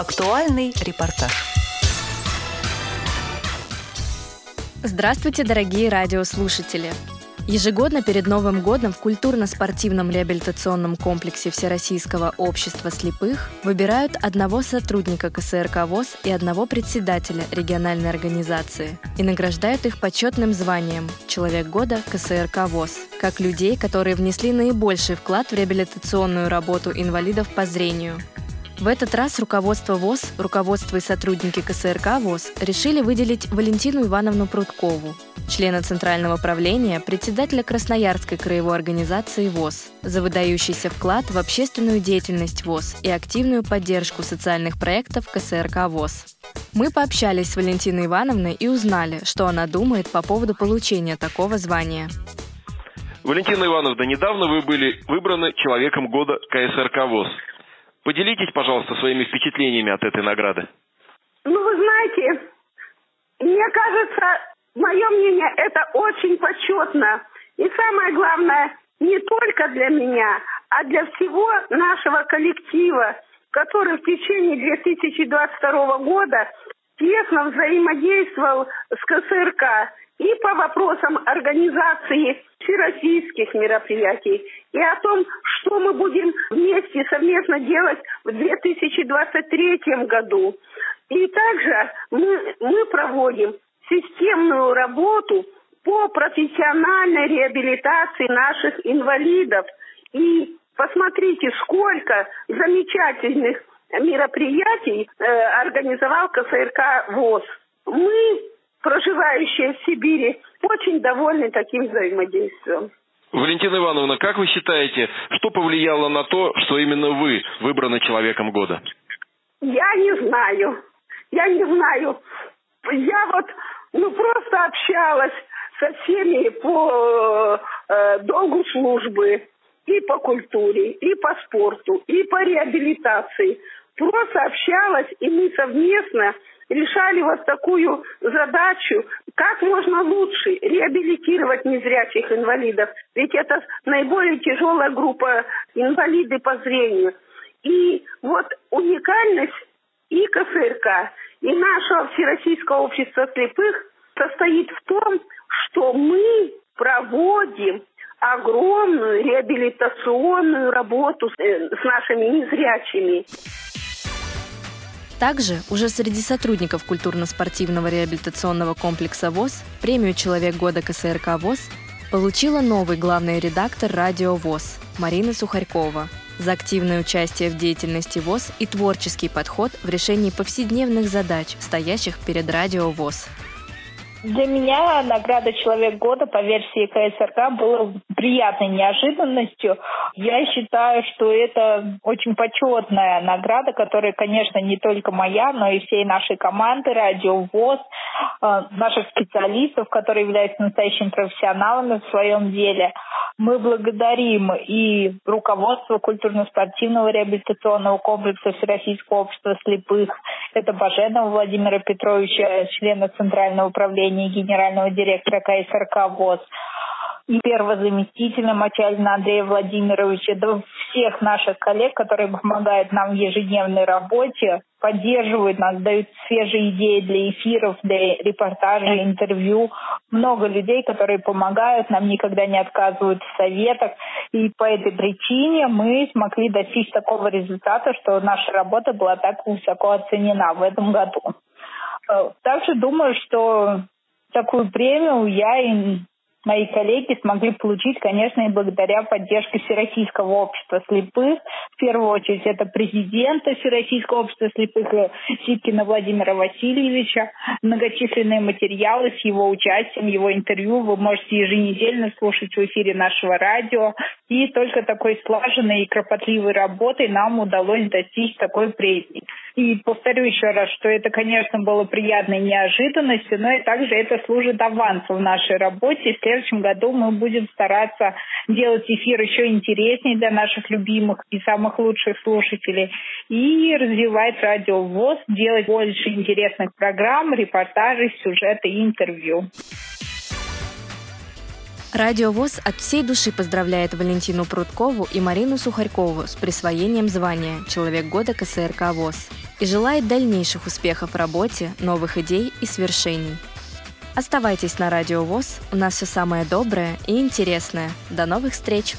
Актуальный репортаж. Здравствуйте, дорогие радиослушатели! Ежегодно перед Новым годом в культурно-спортивном реабилитационном комплексе Всероссийского общества слепых выбирают одного сотрудника КСРК ВОЗ и одного председателя региональной организации и награждают их почетным званием «Человек года КСРК ВОЗ», как людей, которые внесли наибольший вклад в реабилитационную работу инвалидов по зрению. В этот раз руководство ВОЗ, руководство и сотрудники КСРК ВОЗ решили выделить Валентину Ивановну Прудкову, члена Центрального правления, председателя Красноярской краевой организации ВОЗ, за выдающийся вклад в общественную деятельность ВОЗ и активную поддержку социальных проектов КСРК ВОЗ. Мы пообщались с Валентиной Ивановной и узнали, что она думает по поводу получения такого звания. Валентина Ивановна, недавно вы были выбраны человеком года КСРК ВОЗ. Поделитесь, пожалуйста, своими впечатлениями от этой награды. Ну, вы знаете, мне кажется, мое мнение, это очень почетно. И самое главное, не только для меня, а для всего нашего коллектива, который в течение 2022 года тесно взаимодействовал с КСРК и по вопросам организации всероссийских мероприятий, и о том, что мы будем вместе совместно делать в 2023 году. И также мы, мы проводим системную работу по профессиональной реабилитации наших инвалидов. И посмотрите, сколько замечательных мероприятий э, организовал КСРК ВОЗ. Мы проживающие в Сибири, очень довольны таким взаимодействием. Валентина Ивановна, как вы считаете, что повлияло на то, что именно вы выбраны человеком года? Я не знаю. Я не знаю. Я вот ну просто общалась со всеми по э, долгу службы и по культуре, и по спорту, и по реабилитации. Просто общалась, и мы совместно решали вот такую задачу, как можно лучше реабилитировать незрячих инвалидов. Ведь это наиболее тяжелая группа инвалиды по зрению. И вот уникальность и КСРК, и нашего Всероссийского общества слепых состоит в том, что мы проводим огромную реабилитационную работу с, э, нашими незрячими. Также уже среди сотрудников культурно-спортивного реабилитационного комплекса ВОЗ премию «Человек года КСРК ВОЗ» получила новый главный редактор радио ВОЗ Марина Сухарькова за активное участие в деятельности ВОЗ и творческий подход в решении повседневных задач, стоящих перед радио ВОЗ. Для меня награда «Человек года» по версии КСРК была приятной неожиданностью. Я считаю, что это очень почетная награда, которая, конечно, не только моя, но и всей нашей команды «Радио ВОЗ», э, наших специалистов, которые являются настоящими профессионалами в своем деле – мы благодарим и руководство культурно-спортивного реабилитационного комплекса Всероссийского общества слепых. Это Баженова Владимира Петровича, члена Центрального управления генерального директора КСРК ВОЗ и первого заместителя Мачалина Андрея Владимировича, до всех наших коллег, которые помогают нам в ежедневной работе, поддерживают нас, дают свежие идеи для эфиров, для репортажей, интервью. Много людей, которые помогают, нам никогда не отказывают в советах. И по этой причине мы смогли достичь такого результата, что наша работа была так высоко оценена в этом году. Э, также думаю, что такую премию я и мои коллеги смогли получить, конечно, и благодаря поддержке Всероссийского общества слепых. В первую очередь это президента Всероссийского общества слепых Ситкина Владимира Васильевича. Многочисленные материалы с его участием, его интервью вы можете еженедельно слушать в эфире нашего радио. И только такой слаженной и кропотливой работой нам удалось достичь такой премии. И повторю еще раз, что это, конечно, было приятной неожиданностью, но и также это служит авансом в нашей работе. В следующем году мы будем стараться делать эфир еще интереснее для наших любимых и самых лучших слушателей и развивать радио ВОЗ, делать больше интересных программ, репортажей, сюжеты и интервью. Радио ВОЗ от всей души поздравляет Валентину Прудкову и Марину Сухарькову с присвоением звания «Человек года КСРК ВОЗ». И желает дальнейших успехов в работе, новых идей и свершений. Оставайтесь на Радио ВОЗ, у нас все самое доброе и интересное. До новых встреч!